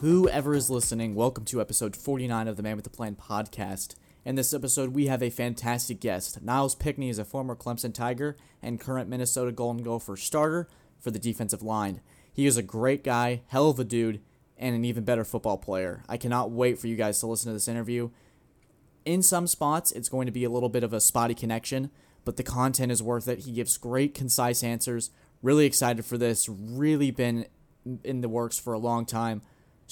Whoever is listening, welcome to episode 49 of the Man with the Plan podcast. In this episode, we have a fantastic guest. Nyles Pinckney is a former Clemson Tiger and current Minnesota Golden Gopher starter for the defensive line. He is a great guy, hell of a dude, and an even better football player. I cannot wait for you guys to listen to this interview. In some spots, it's going to be a little bit of a spotty connection, but the content is worth it. He gives great, concise answers. Really excited for this. Really been in the works for a long time.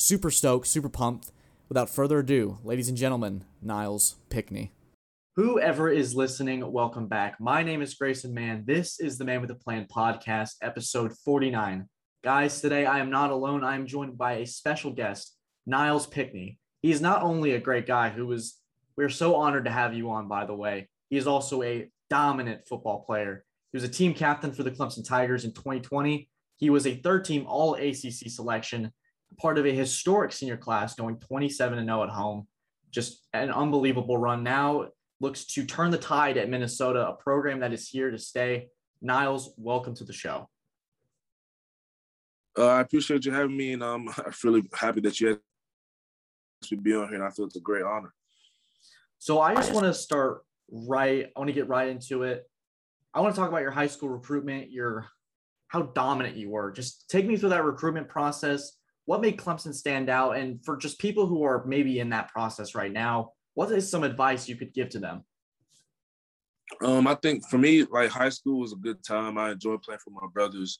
Super stoked, super pumped. Without further ado, ladies and gentlemen, Nyles Pinckney. Whoever is listening, welcome back. My name is Grayson Mann. This is the Man with a Plan podcast, episode 49. Guys, today I am not alone. I am joined by a special guest, Nyles Pinckney. He's not only a great guy who is, we're so honored to have you on, by the way. He is also a dominant football player. He was a team captain for the Clemson Tigers in 2020. He was a third team All ACC selection part of a historic senior class, going 27 and 0 at home. Just an unbelievable run. Now looks to turn the tide at Minnesota, a program that is here to stay. Nyles, welcome to the show. Uh, I appreciate you having me, and um, I'm really happy that you had to be on here. And I feel it's a great honor. So I just want to start right. I want to get right into it. I want to talk about your high school recruitment, your how dominant you were. Just take me through that recruitment process what made Clemson stand out? And for just people who are maybe in that process right now, what is some advice you could give to them? Um, I think for me, like high school was a good time. I enjoyed playing for my brothers.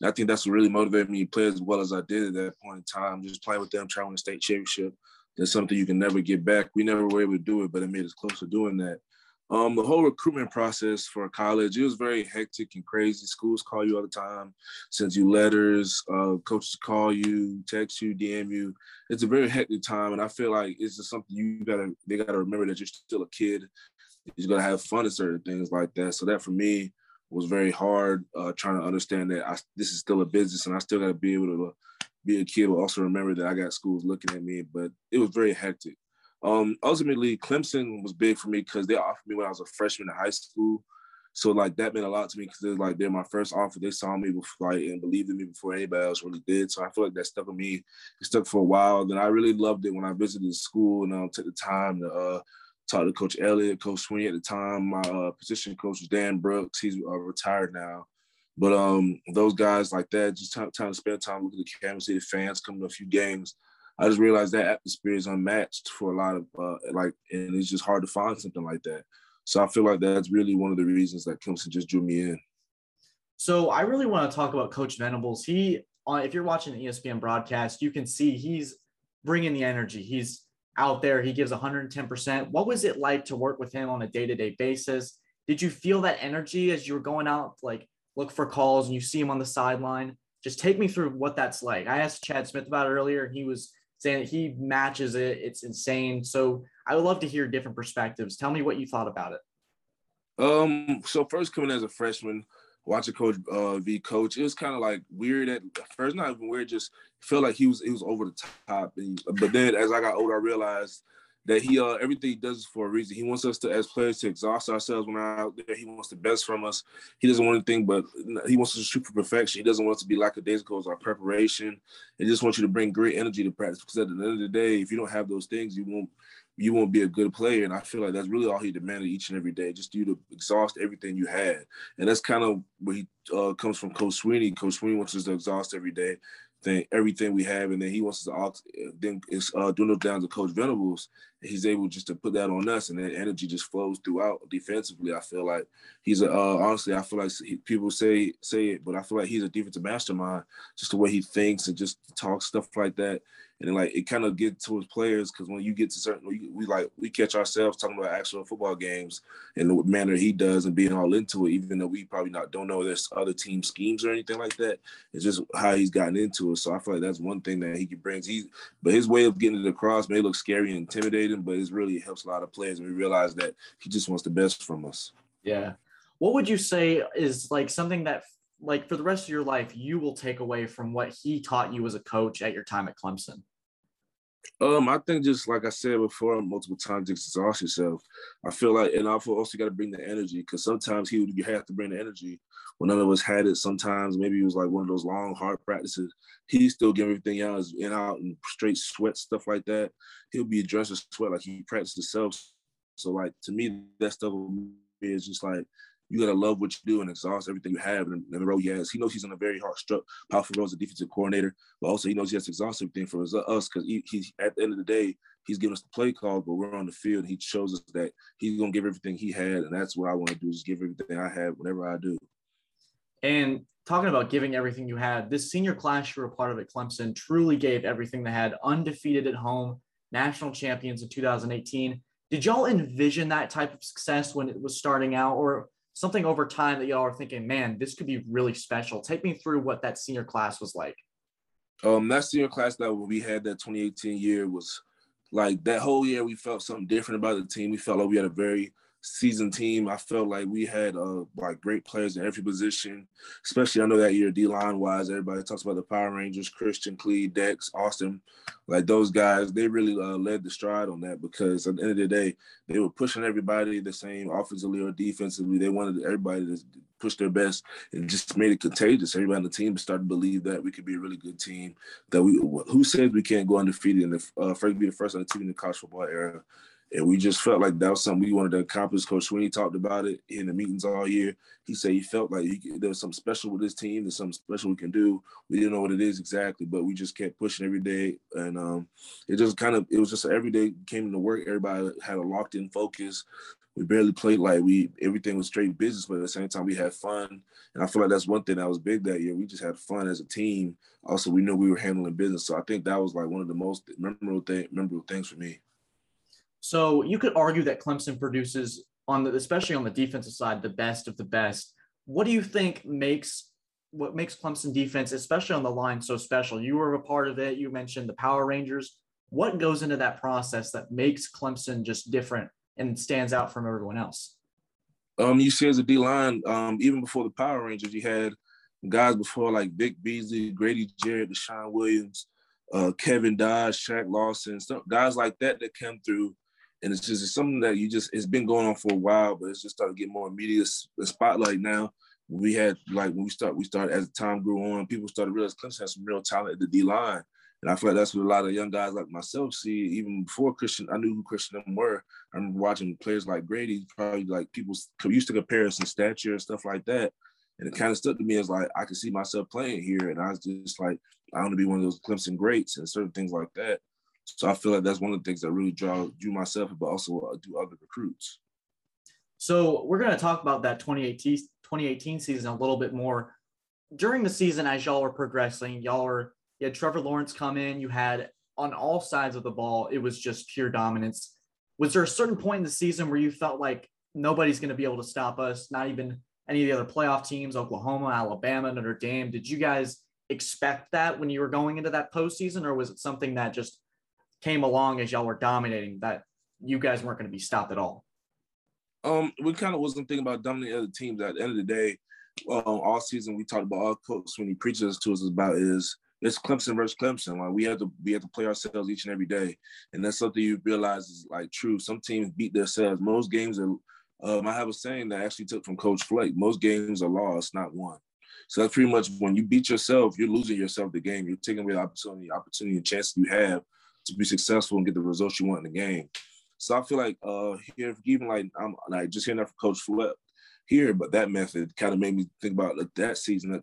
And I think that's what really motivated me to play as well as I did at that point in time. Just playing with them, trying to win a state championship. That's something you can never get back. We never were able to do it, but it made us close to doing that. Um, the whole recruitment process for college, it was very hectic and crazy. Schools call you all the time, send you letters, uh, coaches call you, text you, DM you. It's a very hectic time, and I feel like it's just something you gotta they gotta remember that you're still a kid. You're gonna have fun at certain things like that. So that for me was very hard, uh, trying to understand that I, this is still a business, and I still gotta be able to be a kid, but also remember that I got schools looking at me. But it was very hectic. Um, ultimately, Clemson was big for me because they offered me when I was a freshman in high school. So like that meant a lot to me because like they're my first offer. They saw me before like, and believed in me before anybody else really did. So I feel like that stuck with me. It stuck for a while. Then I really loved it when I visited school and um, took the time to uh, talk to Coach Elliott, Coach Swinney at the time. My uh, position coach was Dan Brooks. He's uh, retired now. But um, those guys like that, just time, time to spend time looking at the campus, see the fans, coming to a few games. I just realized that atmosphere is unmatched for a lot of uh, like, and it's just hard to find something like that. So I feel like that's really one of the reasons that Clemson just drew me in. So I really want to talk about Coach Venables. He, uh, if you're watching the ESPN broadcast, you can see he's bringing the energy. He's out there. He gives 110%. What was it like to work with him on a day-to-day basis? Did you feel that energy as you were going out, like look for calls and you see him on the sideline? Just take me through what that's like. I asked Chad Smith about it earlier. He was saying that he matches it. It's insane. So I would love to hear different perspectives. Tell me what you thought about it. Um, so first coming as a freshman, watching Coach uh, V coach, it was kind of like weird at first, not even weird, just felt like he was he was over the top. And, but then as I got older, I realized that he uh everything he does is for a reason. He wants us to as players to exhaust ourselves when we're out there. He wants the best from us. He doesn't want anything but he wants us to shoot for perfection. He doesn't want us to be lackadaisical as our preparation. He just wants you to bring great energy to practice because at the end of the day, if you don't have those things, you won't you won't be a good player. And I feel like that's really all he demanded each and every day, just you to exhaust everything you had. And that's kind of where he uh, comes from Coach Swinney. Coach Swinney wants us to exhaust every day thing, everything we have, and then he wants us to then it's uh, dwindled down to Coach Venables. He's able just to put that on us, and that energy just flows throughout defensively. I feel like he's a uh, honestly, I feel like he, people say say it, but I feel like he's a defensive mastermind. Just the way he thinks and just talks stuff like that and like it kind of gets to his players because when you get to certain we, we, like we catch ourselves talking about actual football games and the manner he does and being all into it even though we probably not don't know there's other team schemes or anything like that it's just how he's gotten into it. So i feel like that's one thing that he brings he but his way of getting it across may look scary and intimidating but it really helps a lot of players and we realize that he just wants the best from us. Yeah. What would you say is like something that like for the rest of your life you will take away from what he taught you as a coach at your time at Clemson? Um, I think just like I said before, multiple times, just exhaust yourself. I feel like, and I also got to bring the energy because sometimes he would you have to bring the energy when none of us had it. Sometimes maybe it was like one of those long, hard practices. He still give everything out and out and straight sweat stuff like that. He'll be drenched in sweat like he practiced himself. So like to me, that stuff is just like you gotta love what you do and exhaust everything you have. And, the role he has, he knows he's in a very hard struck, powerful role as a defensive coordinator, but also he knows he has to exhaust everything for us because he, he, at the end of the day, he's giving us the play call, but we're on the field. And he shows us that he's gonna give everything he had, and that's what I want to do is give everything I have whenever I do. And talking about giving everything you had, this senior class you were a part of at Clemson truly gave everything they had, undefeated at home, national champions in 2018. Did y'all envision that type of success when it was starting out, or something over time that y'all are thinking, man, this could be really special. Take me through what that senior class was like. Um, that senior class that we had that 2018 year was like that whole year we felt something different about the team. We felt like we had a very seasoned team. I felt like we had uh, like great players in every position, especially I know that year D line wise. Everybody talks about the Power Rangers, Christian, Clee, Dex, Austin, like those guys. They really uh, led the stride on that because at the end of the day, they were pushing everybody the same offensively or defensively. They wanted everybody to push their best and just made it contagious. Everybody on the team started to believe that we could be a really good team. That we who says we can't go undefeated in the uh, first be the first on the team in the college football era. And we just felt like that was something we wanted to accomplish. Coach Swinney talked about it in the meetings all year. He said he felt like he, there was something special with this team. There's something special we can do. We didn't know what it is exactly, but we just kept pushing every day. And um, it just kind of, it was just every day came into work. Everybody had a locked in focus. We barely played like we, everything was straight business, but at the same time, we had fun. And I feel like that's one thing that was big that year. We just had fun as a team. Also, we knew we were handling business. So I think that was like one of the most memorable, thing, memorable things for me. So you could argue that Clemson produces on the, especially on the defensive side, the best of the best. What do you think makes what makes Clemson defense, especially on the line, so special? You were a part of it. You mentioned the Power Rangers. What goes into that process that makes Clemson just different and stands out from everyone else? Um, you see, as a D line, um, even before the Power Rangers, you had guys before like Vic Beasley, Grady Jarrett, Deshaun Williams, uh, Kevin Dodd, Shaq Lawson, some guys like that that came through and it's just it's something that you just it's been going on for a while, but it's just started to get more media spotlight now. We had like when we start we started as time grew on, people started realizing Clemson has some real talent at the D line. And I feel like that's what a lot of young guys like myself see. Even before Christian, I knew who Christian them were. I remember watching players like Grady, probably like people used to compare us in stature and stuff like that. And it kind of stuck to me as like I could see myself playing here. And I was just like, I want to be one of those Clemson greats and certain things like that. So I feel like that's one of the things that really draw drew myself, but also uh, do other recruits. So we're going to talk about that 2018, 2018 season a little bit more. During the season, as y'all were progressing, y'all were you had Trevor Lawrence come in. You had on all sides of the ball, it was just pure dominance. Was there a certain point in the season where you felt like nobody's going to be able to stop us? Not even any of the other playoff teams, Oklahoma, Alabama, Notre Dame. Did you guys expect that when you were going into that postseason, or was it something that just came along as y'all were dominating that you guys weren't going to be stopped at all? Um, we kind of wasn't thinking about dominating other teams. At the end of the day, um, all season we talked about all coach when he preaches to us about is it's Clemson versus Clemson. Like we have to we have to play ourselves each and every day, and that's something you realize is like true. Some teams beat themselves. Most games are. Um, I have a saying that I actually took from Coach Fleck. Most games are lost, not won. So that's pretty much when you beat yourself, you're losing yourself the game. You're taking away the opportunity, opportunity and chance you have to be successful and get the results you want in the game. So I feel like uh here, even like I'm like just hearing that from Coach Fleck here, but that method kind of made me think about like, that season, that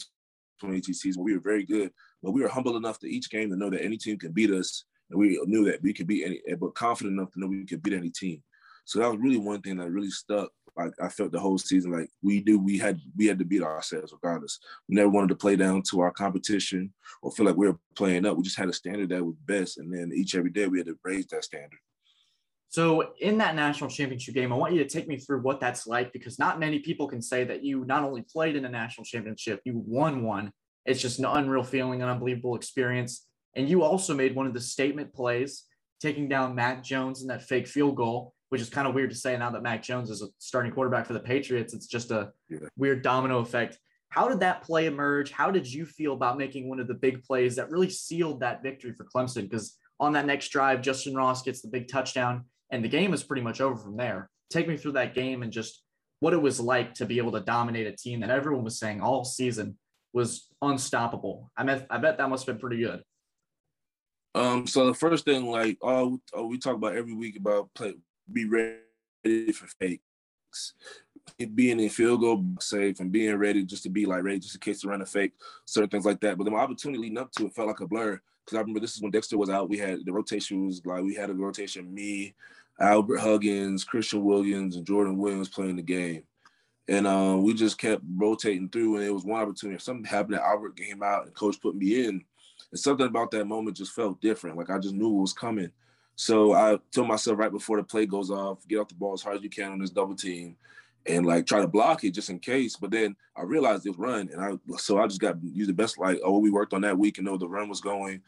2018 season, we were very good, but we were humble enough to each game to know that any team can beat us, and we knew that we could beat any, but confident enough to know we could beat any team. So that was really one thing that really stuck. Like I felt the whole season, like we knew we had we had to beat ourselves regardless. We never wanted to play down to our competition or feel like we were playing up. We just had a standard that was best, and then each every day we had to raise that standard. So in that national championship game, I want you to take me through what that's like because not many people can say that you not only played in a national championship, you won one. It's just an unreal feeling, an unbelievable experience. And you also made one of the statement plays, taking down Mac Jones in that fake field goal which is kind of weird to say now that Mac Jones is a starting quarterback for the Patriots. It's just a yeah. weird domino effect. How did that play emerge? How did you feel about making one of the big plays that really sealed that victory for Clemson? Because on that next drive, Justin Ross gets the big touchdown, and the game is pretty much over from there. Take me through that game and just what it was like to be able to dominate a team that everyone was saying all season was unstoppable. I bet I bet that must have been pretty good. Um, so the first thing, like, oh, oh we talk about every week about play, be ready for fakes, being in field goal safe, and being ready just to be like ready just in case to run a fake, certain things like that. But the opportunity leading up to it felt like a blur because I remember this is when Dexter was out. We had the rotation was like we had a rotation me, Albert Huggins, Christian Wilkins, and Jordan Williams playing the game. And uh, we just kept rotating through, and it was one opportunity. Something happened, Albert came out, and coach put me in. And something about that moment just felt different. Like I just knew it was coming. So I told myself right before the play goes off, get off the ball as hard as you can on this double team, and like try to block it just in case. But then I realized it was run, and I so I just got used the best like oh we worked on that week and know the run was going.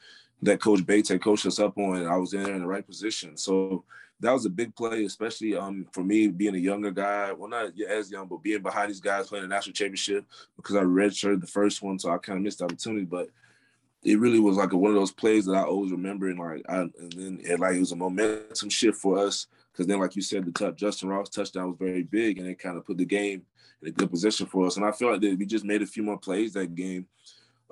That Coach Bates had coached us up on, I was in there in the right position. So that was a big play, especially um, for me being a younger guy. Well, not as young, but being behind these guys playing the national championship because I redshirted the first one, so I kind of missed the opportunity. But it really was like a, one of those plays that I always remember, and like, I, and then it like it was a momentum shift for us because then, like you said, the touch, Justin Ross touchdown was very big, and it kind of put the game in a good position for us. And I feel like that we just made a few more plays that game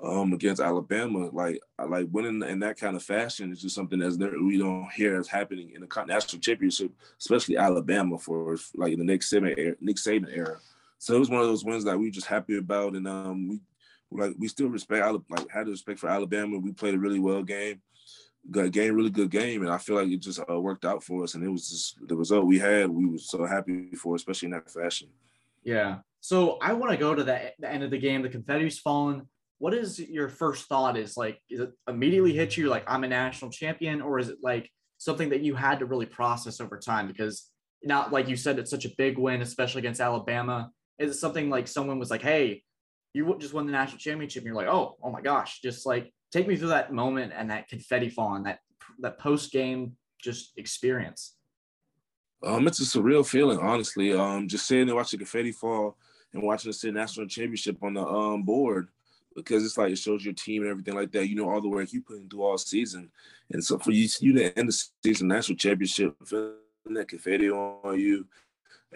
um, against Alabama. Like like winning in that kind of fashion is just something there we don't hear as happening in the national championship, especially Alabama for like in the Nick Saban era, Nick Saban era. So it was one of those wins that we just happy about, and um, we like we still respect like had respect for Alabama. We played a really well game, good game, really good game, and I feel like it just uh, worked out for us. And it was just the result we had. We were so happy for, especially in that fashion. Yeah. So I want to go to the, the end of the game. The confetti's fallen what is your first thought is like is it immediately hit you like i'm a national champion or is it like something that you had to really process over time because not like you said it's such a big win especially against alabama is it something like someone was like hey you just won the national championship and you're like oh oh my gosh just like take me through that moment and that confetti falling that that post game just experience um it's a surreal feeling honestly um just sitting there watching confetti fall and watching the state national championship on the um board because it's like it shows your team and everything like that. You know all the work you put into all season, and so for you, you to end the season national championship, feeling that confetti on you,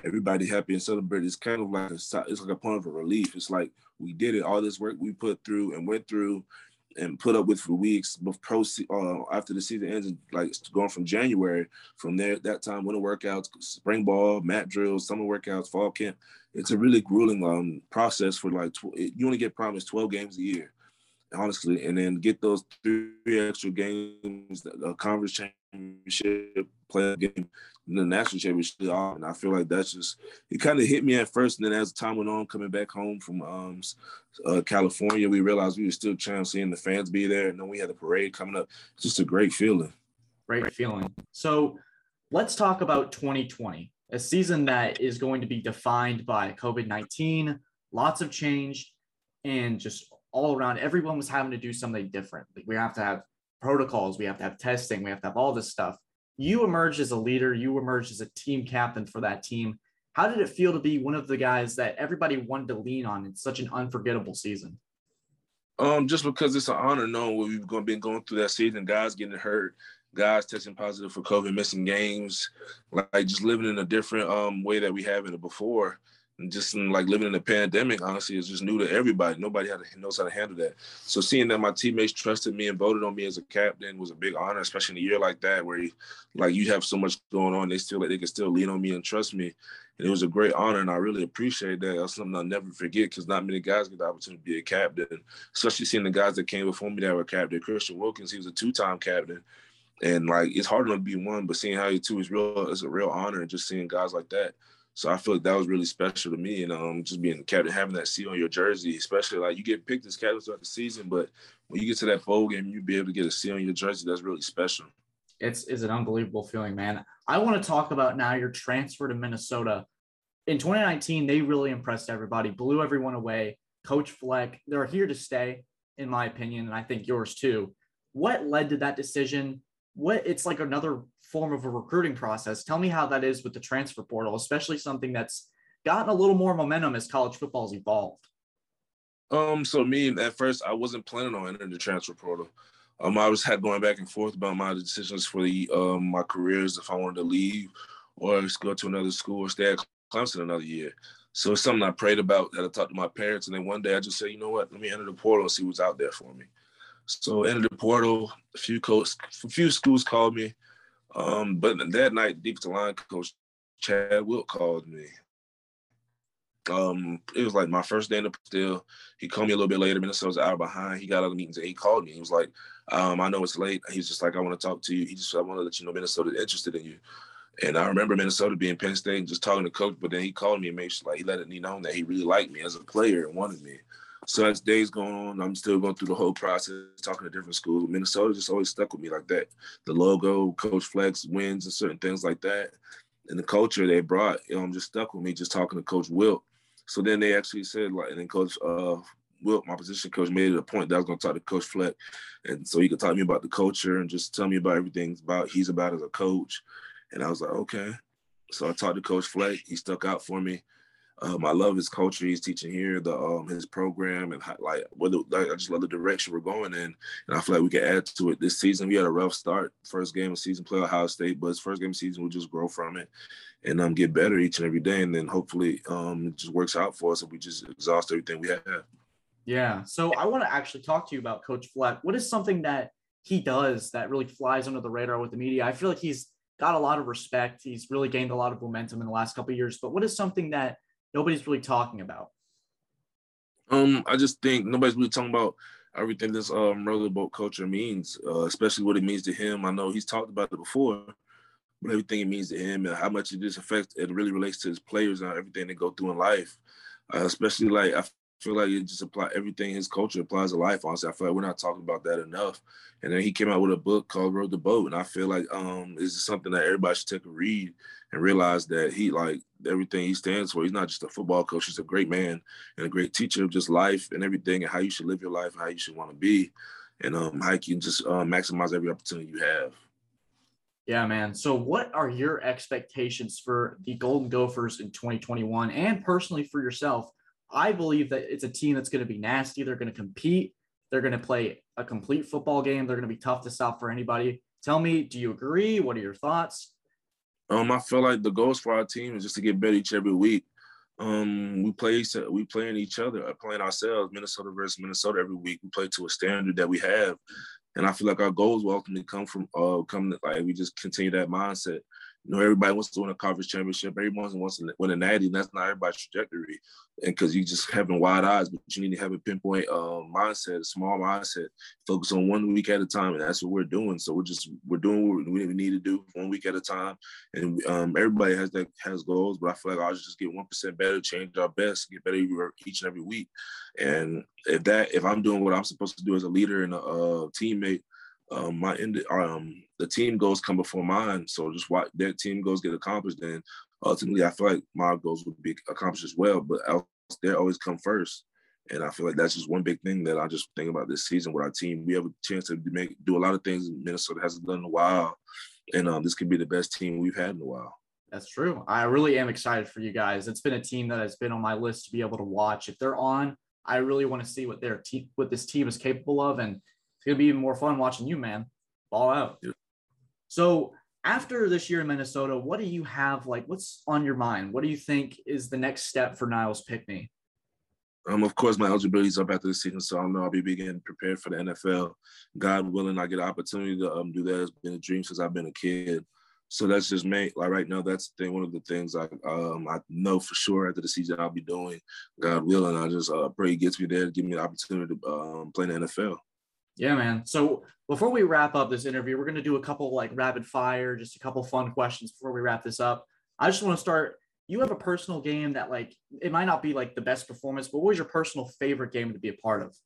everybody happy and celebrate. It's kind of like a, it's like a point of a relief. It's like we did it. All this work we put through and went through, and put up with for weeks before uh, after the season ends, like going from January. From there, that time, winter workouts, spring ball, mat drills, summer workouts, fall camp. It's a really grueling um, process for like tw- you only get promised 12 games a year, honestly, and then get those three extra games, the conference championship, play a game, the national championship. And I feel like that's just it kind of hit me at first, and then as time went on, coming back home from um, uh, California, we realized we were still trying to seeing the fans be there, and then we had the parade coming up. Just a great feeling. Great feeling. So let's talk about 2020, a season that is going to be defined by COVID 19, lots of change, and just all around. Everyone was having to do something different. Like we have to have protocols, we have to have testing, we have to have all this stuff you emerged as a leader, you emerged as a team captain for that team. How did it feel to be one of the guys that everybody wanted to lean on in such an unforgettable season? Um, just because it's an honor knowing what we've been going through that season, guys getting hurt, guys testing positive for COVID, missing games, like just living in a different um way that we haven't before just in, like living in a pandemic, honestly, is just new to everybody. Nobody had to, knows how to handle that. So seeing that my teammates trusted me and voted on me as a captain was a big honor, especially in a year like that where you, like you have so much going on, they still like they can still lean on me and trust me. And it was a great honor, and I really appreciate that. That's something I'll never forget because not many guys get the opportunity to be a captain, especially seeing the guys that came before me that were captain. Christian Wilkins, he was a two-time captain. And like it's hard to be one, but seeing how you two is real is a real honor and just seeing guys like that so I feel like that was really special to me, and um, just being captain, having that C on your jersey, especially like you get picked as captain throughout the season, but when you get to that bowl game, you be able to get a C on your jersey. That's really special. It's is an unbelievable feeling, man. I want to talk about now your transfer to Minnesota. In 2019, they really impressed everybody, blew everyone away. Coach Fleck, they're here to stay, in my opinion, and I think yours too. What led to that decision? What it's like another form of a recruiting process. Tell me how that is with the transfer portal, especially something that's gotten a little more momentum as college football's evolved. Um, so me at first I wasn't planning on entering the transfer portal. Um, I was had going back and forth about my decisions for the um, my careers if I wanted to leave or go to another school or stay at Clemson another year. So it's something I prayed about that I talked to my parents, and then one day I just said, you know what, let me enter the portal and see what's out there for me. So entered the portal. A few coach, a few schools called me, um, but that night, defensive line coach Chad Wilt called me. Um, it was like my first day in the still. He called me a little bit later. Minnesota was out behind. He got other meetings and he called me. He was like, um, I know it's late. He's just like, I want to talk to you. He just I want to let you know Minnesota's interested in you. And I remember Minnesota being Penn State and just talking to coach, but then he called me and made sure like he let it me know that he really liked me as a player and wanted me. So as days go on, I'm still going through the whole process, talking to different schools. Minnesota just always stuck with me like that. The logo, Coach Fleck's wins and certain things like that. And the culture they brought, you know, I'm just stuck with me just talking to Coach Wilt. So then they actually said, like, and then Coach uh, Wilt, my position coach, made it a point that I was going to talk to Coach Fleck. And so he could talk to me about the culture and just tell me about everything about he's about as a coach. And I was like, okay. So I talked to Coach Fleck. He stuck out for me. Um, I love his culture. He's teaching here, the um, his program, and how, like whether like, I just love the direction we're going in, and I feel like we can add to it this season. We had a rough start, first game of season, play Ohio State, but first game of season, we'll just grow from it, and um, get better each and every day, and then hopefully um, it just works out for us, and we just exhaust everything we have. Yeah. So I want to actually talk to you about Coach Fleck. What is something that he does that really flies under the radar with the media? I feel like he's got a lot of respect. He's really gained a lot of momentum in the last couple years. But what is something that nobody's really talking about? Um, I just think nobody's really talking about everything this um Row the Boat culture means, uh, especially what it means to him. I know he's talked about it before, but everything it means to him and how much it just affects it really relates to his players and everything they go through in life. Uh, especially like I feel like it just apply everything his culture applies to life. Honestly, I feel like we're not talking about that enough. And then he came out with a book called Row the Boat, and I feel like um is something that everybody should take a read and realize that he like everything he stands for. He's not just a football coach; he's a great man and a great teacher of just life and everything and how you should live your life, how you should want to be, and um how you can just uh, maximize every opportunity you have. Yeah, man. So, what are your expectations for the Golden Gophers in 2021 and personally for yourself? I believe that it's a team that's going to be nasty. They're going to compete. They're going to play a complete football game. They're going to be tough to stop for anybody. Tell me, do you agree? What are your thoughts? Um, I feel like the goals for our team is just to get better each every week. Um, we play we playing each other, uh, playing ourselves, Minnesota versus Minnesota every week. We play to a standard that we have, and I feel like our goals will ultimately come from uh come like we just continue that mindset. You know, everybody wants to win a conference championship. Everyone wants to win a natty, and that's not everybody's trajectory. And because you just having wide eyes, but you need to have a pinpoint uh, mindset, a small mindset, focus on one week at a time, and that's what we're doing. So we're just we're doing what we need to do one week at a time. And um, everybody has that has goals, but I feel like I'll just get one percent better, change our best, get better each and every week. And if that if I'm doing what I'm supposed to do as a leader and a, a teammate, um, my end, um, the team goals come before mine. So just watch their team goals get accomplished, then ultimately I feel like my goals would be accomplished as well. But else, they always come first, and I feel like that's just one big thing that I just think about this season with our team. We have a chance to make do a lot of things Minnesota hasn't done in a while, and um, this could be the best team we've had in a while. That's true. I really am excited for you guys. It's been a team that has been on my list to be able to watch. If they're on, I really want to see what their team, what this team is capable of, and it's gonna be even more fun watching you, man. Ball out. Yeah. So after this year in Minnesota, what do you have like? What's on your mind? What do you think is the next step for Nyles Pinckney? Um, of course, my eligibility is up after the season, so I know I'll be getting prepared for the NFL. God willing, I get an opportunity to um, do that. It's been a dream since I've been a kid. So that's just me. Like right now, that's the thing. One of the things I um, I know for sure after the season I'll be doing. God willing, I just uh, pray He gets me there, give me the opportunity to um, play in the NFL. Yeah, man. So before we wrap up this interview, we're going to do a couple like rapid fire, just a couple fun questions before we wrap this up. I just want to start. You have a personal game that like it might not be like the best performance, but what was your personal favorite game to be a part of?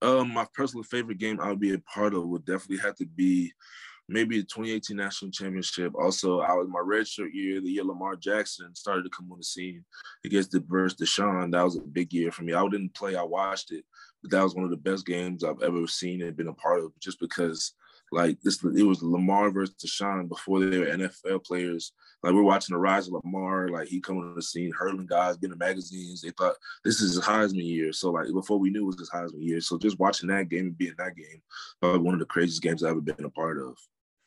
Um, my personal favorite game I would be a part of would definitely have to be maybe the 2018 national championship. Also, I was my redshirt year, the year Lamar Jackson started to come on the scene against the versus Deshaun. That was a big year for me. I didn't play, I watched it, that was one of the best games I've ever seen and been a part of just because like this it was Lamar versus Deshaun before they were NFL players. like we're watching the rise of Lamar, like he coming on the scene, hurling guys, getting magazines. They thought this is his Heisman year. So like before we knew it was his Heisman year. So just watching that game and being that game, probably one of the craziest games I've ever been a part of.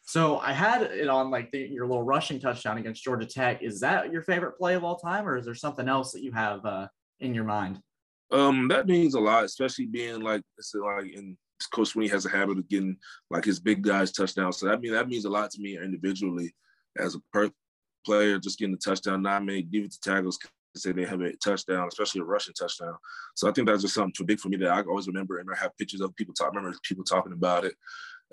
So I had it on like the, your little rushing touchdown against Georgia Tech. Is that your favorite play of all time, or is there something else that you have uh, in your mind? Um, that means a lot, especially being like like in Coach Swinney has a habit of getting like his big guys touchdowns. So that mean that means a lot to me individually as a per- player, just getting the touchdown. Not many defensive tackles can say they have a touchdown, especially a rushing touchdown. So I think that's just something too big for me that I always remember and I have pictures of people talk. Remember people talking about it,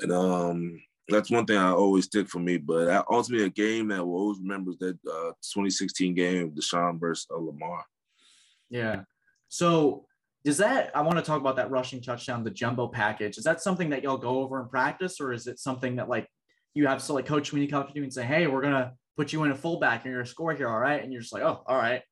and um, that's one thing I always stick for me. But ultimately, a game that will always remember that uh, 2016 game, Deshaun versus uh, Lamar. Yeah. So does that I want to talk about that rushing touchdown, the jumbo package. Is that something that y'all go over in practice, or is it something that like you have so like Coach Swinney come up to you and say, "Hey, we're gonna put you in a fullback and you're gonna score here, all right?" And you're just like, "Oh, all right."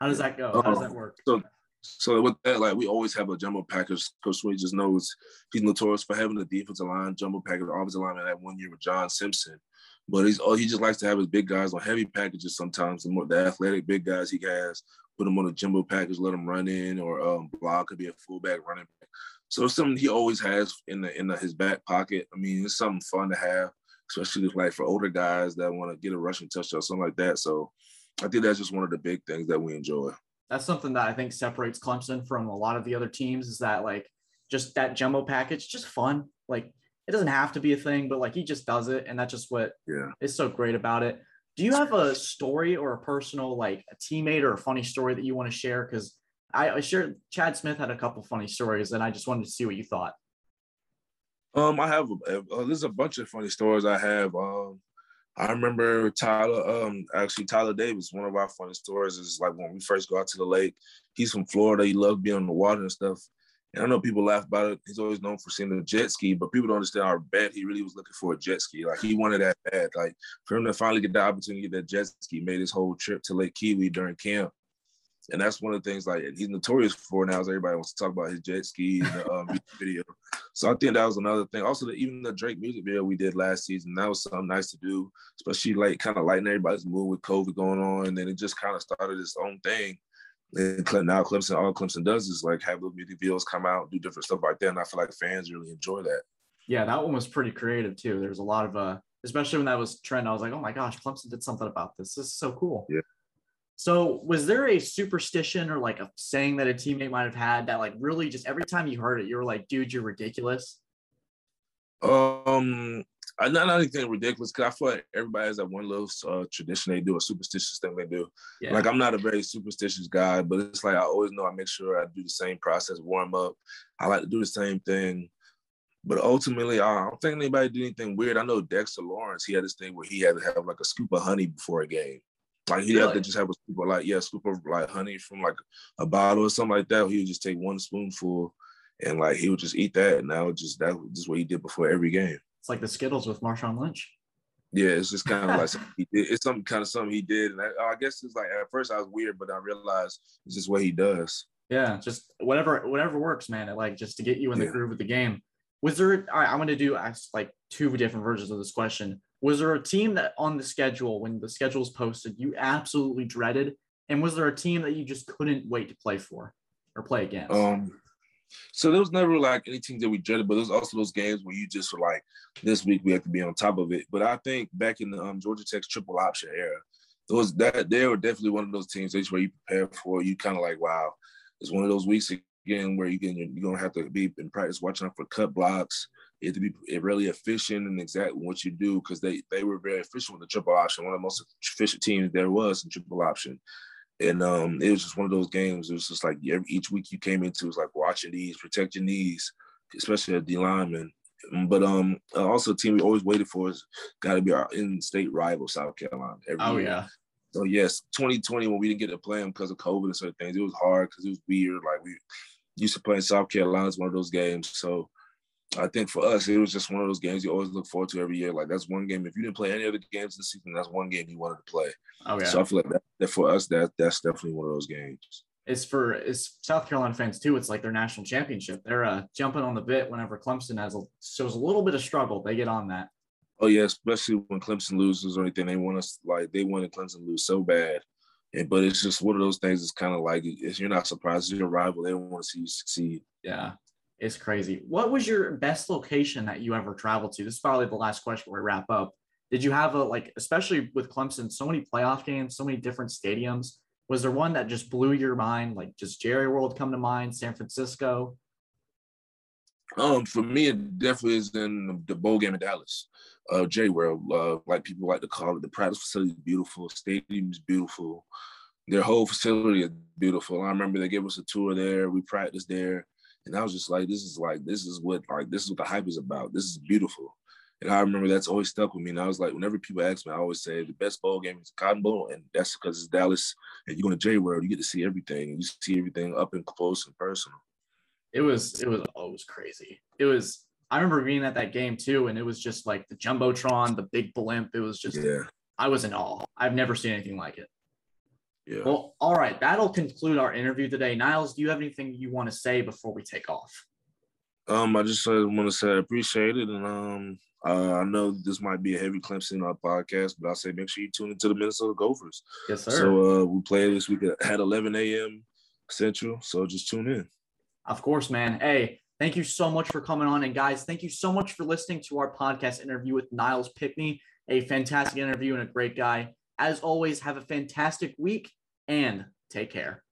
How does that go? How does that um, work? So, so with that, like we always have a jumbo package. Coach Swinney just knows he's notorious for having the defensive line jumbo package, offensive line that one year with John Simpson. But he's oh, he just likes to have his big guys on heavy packages sometimes. The more the athletic big guys he has, put them on a jumbo package, let them run in, or um, block could be a fullback running back. So it's something he always has in the in the, his back pocket. I mean, it's something fun to have, especially like for older guys that want to get a rushing touchdown, something like that. So I think that's just one of the big things that we enjoy. That's something that I think separates Clemson from a lot of the other teams is that like just that jumbo package, just fun. Like it doesn't have to be a thing, but like he just does it, and that's just what yeah is so great about it. Do you have a story or a personal, like a teammate or a funny story that you want to share? Because I, I shared Chad Smith had a couple funny stories, and I just wanted to see what you thought. Um, I have uh, there's a bunch of funny stories I have. Um, I remember Tyler, um, actually Tyler Davis. One of our funny stories is like when we first go out to the lake. He's from Florida. He loved being on the water and stuff. And I know people laugh about it. He's always known for seeing a jet ski, but people don't understand how bad he really was looking for a jet ski. Like he wanted that bad. Like for him to finally get the opportunity to get that jet ski, made his whole trip to Lake Keowee during camp. And that's one of the things like he's notorious for now is everybody wants to talk about his jet ski the um, video. So I think that was another thing. Also, the, even the Drake music video we did last season, that was something nice to do, especially like kind of lighting everybody's mood with COVID going on. And then it just kind of started its own thing and now Clemson, all Clemson does is like have little music videos come out, do different stuff like that. And I feel like fans really enjoy that. Yeah, that one was pretty creative too. There's a lot of uh, especially when that was trend. I was like, oh my gosh, Clemson did something about this. This is so cool. Yeah. So was there a superstition or like a saying that a teammate might have had that like really just every time you heard it, you were like, dude, you're ridiculous? Um, I not anything ridiculous because I feel like everybody has that one little uh, tradition they do, a superstitious thing they do. Yeah. Like I'm not a very superstitious guy, but it's like I always know I make sure I do the same process, warm up. I like to do the same thing. But ultimately, I don't think anybody did anything weird. I know Dexter Lawrence, he had this thing where he had to have like a scoop of honey before a game. Like he really? had to just have a scoop of like, yeah, scoop of like honey from like a bottle or something like that. He would just take one spoonful and like he would just eat that. And was just that was just what he did before every game. It's like the Skittles with Marshawn Lynch. Yeah, it's just kind of like he did. It's some kind of something he did, and I, I, guess it's like at first I was weird, but I realized it's just what he does. Yeah, just whatever, whatever works, man. It, like just to get you in the yeah. groove of the game. Was there? All right, I'm going to do like two different versions of this question. Was there a team that on the schedule when the schedule was posted you absolutely dreaded, and was there a team that you just couldn't wait to play for or play against? Um, so there was never like anything that we dreaded, but there's also those games where you just were like, this week we have to be on top of it. But I think back in the um, Georgia Tech's triple option era, those that they were definitely one of those teams that's where you prepare for. You kind of like, wow, it's one of those weeks again where you can you're gonna have to be in practice watching out for cut blocks. You have to be really efficient in exactly what you do because they they were very efficient with the triple option, one of the most efficient teams there was in triple option. And um, it was just one of those games. It was just like every, each week you came into was like watching these, protect your knees, especially a D lineman. But um, also a team we always waited for is got to be our in-state rival, South Carolina. oh year. yeah. So yes, 2020 when we didn't get to play them because of COVID and certain things, it was hard because it was weird. Like we used to play in South Carolina, it's one of those games. So I think for us, it was just one of those games you always look forward to every year. Like that's one game. If you didn't play any other games this season, that's one game you wanted to play. Oh yeah. So I feel like that, that for us, that that's definitely one of those games. It's for it's South Carolina fans too. It's like their national championship. They're uh, jumping on the bit whenever Clemson has a shows a little bit of struggle. They get on that. Oh yeah, especially when Clemson loses or anything, they want us like they wanted Clemson to lose so bad. And but it's just one of those things. It's kind of like if you're not surprised, it's your rival. They don't want to see you succeed. Yeah, it's crazy. What was your best location that you ever traveled to? This is probably the last question we wrap up. Did you have a like, especially with Clemson, so many playoff games, so many different stadiums? Was there one that just blew your mind? Like, just Jerry World come to mind? San Francisco? Um, for me, it definitely is in the bowl game in Dallas. Uh, J World, uh, like people like to call it, the practice facility is beautiful, stadium is beautiful, their whole facility is beautiful. I remember they gave us a tour there, we practiced there, and I was just like, this is like, this is what like this is what the hype is about. This is beautiful. And I remember that's always stuck with me. And I was like, whenever people ask me, I always say the best bowl game is Cotton Bowl, and that's because it's Dallas. And you go to J World, you get to see everything, and you see everything up and close and personal it was it was oh, it was crazy. It was I remember being at that game too, and it was just like the jumbotron, the big blimp. It was just yeah. I was in awe. I've never seen anything like it. Yeah. Well, all right, that'll conclude our interview today. Nyles, do you have anything you want to say before we take off? Um, I just uh, want to say I appreciate it, and um, uh, I know this might be a heavy Clemson our podcast, but I say make sure you tune into the Minnesota Gophers. Yes, sir. So uh, we play this week at 11 a.m. Central, so just tune in. Of course, man. Hey, thank you so much for coming on. And guys, thank you so much for listening to our podcast interview with Nyles Pinckney, a fantastic interview and a great guy. As always, have a fantastic week and take care.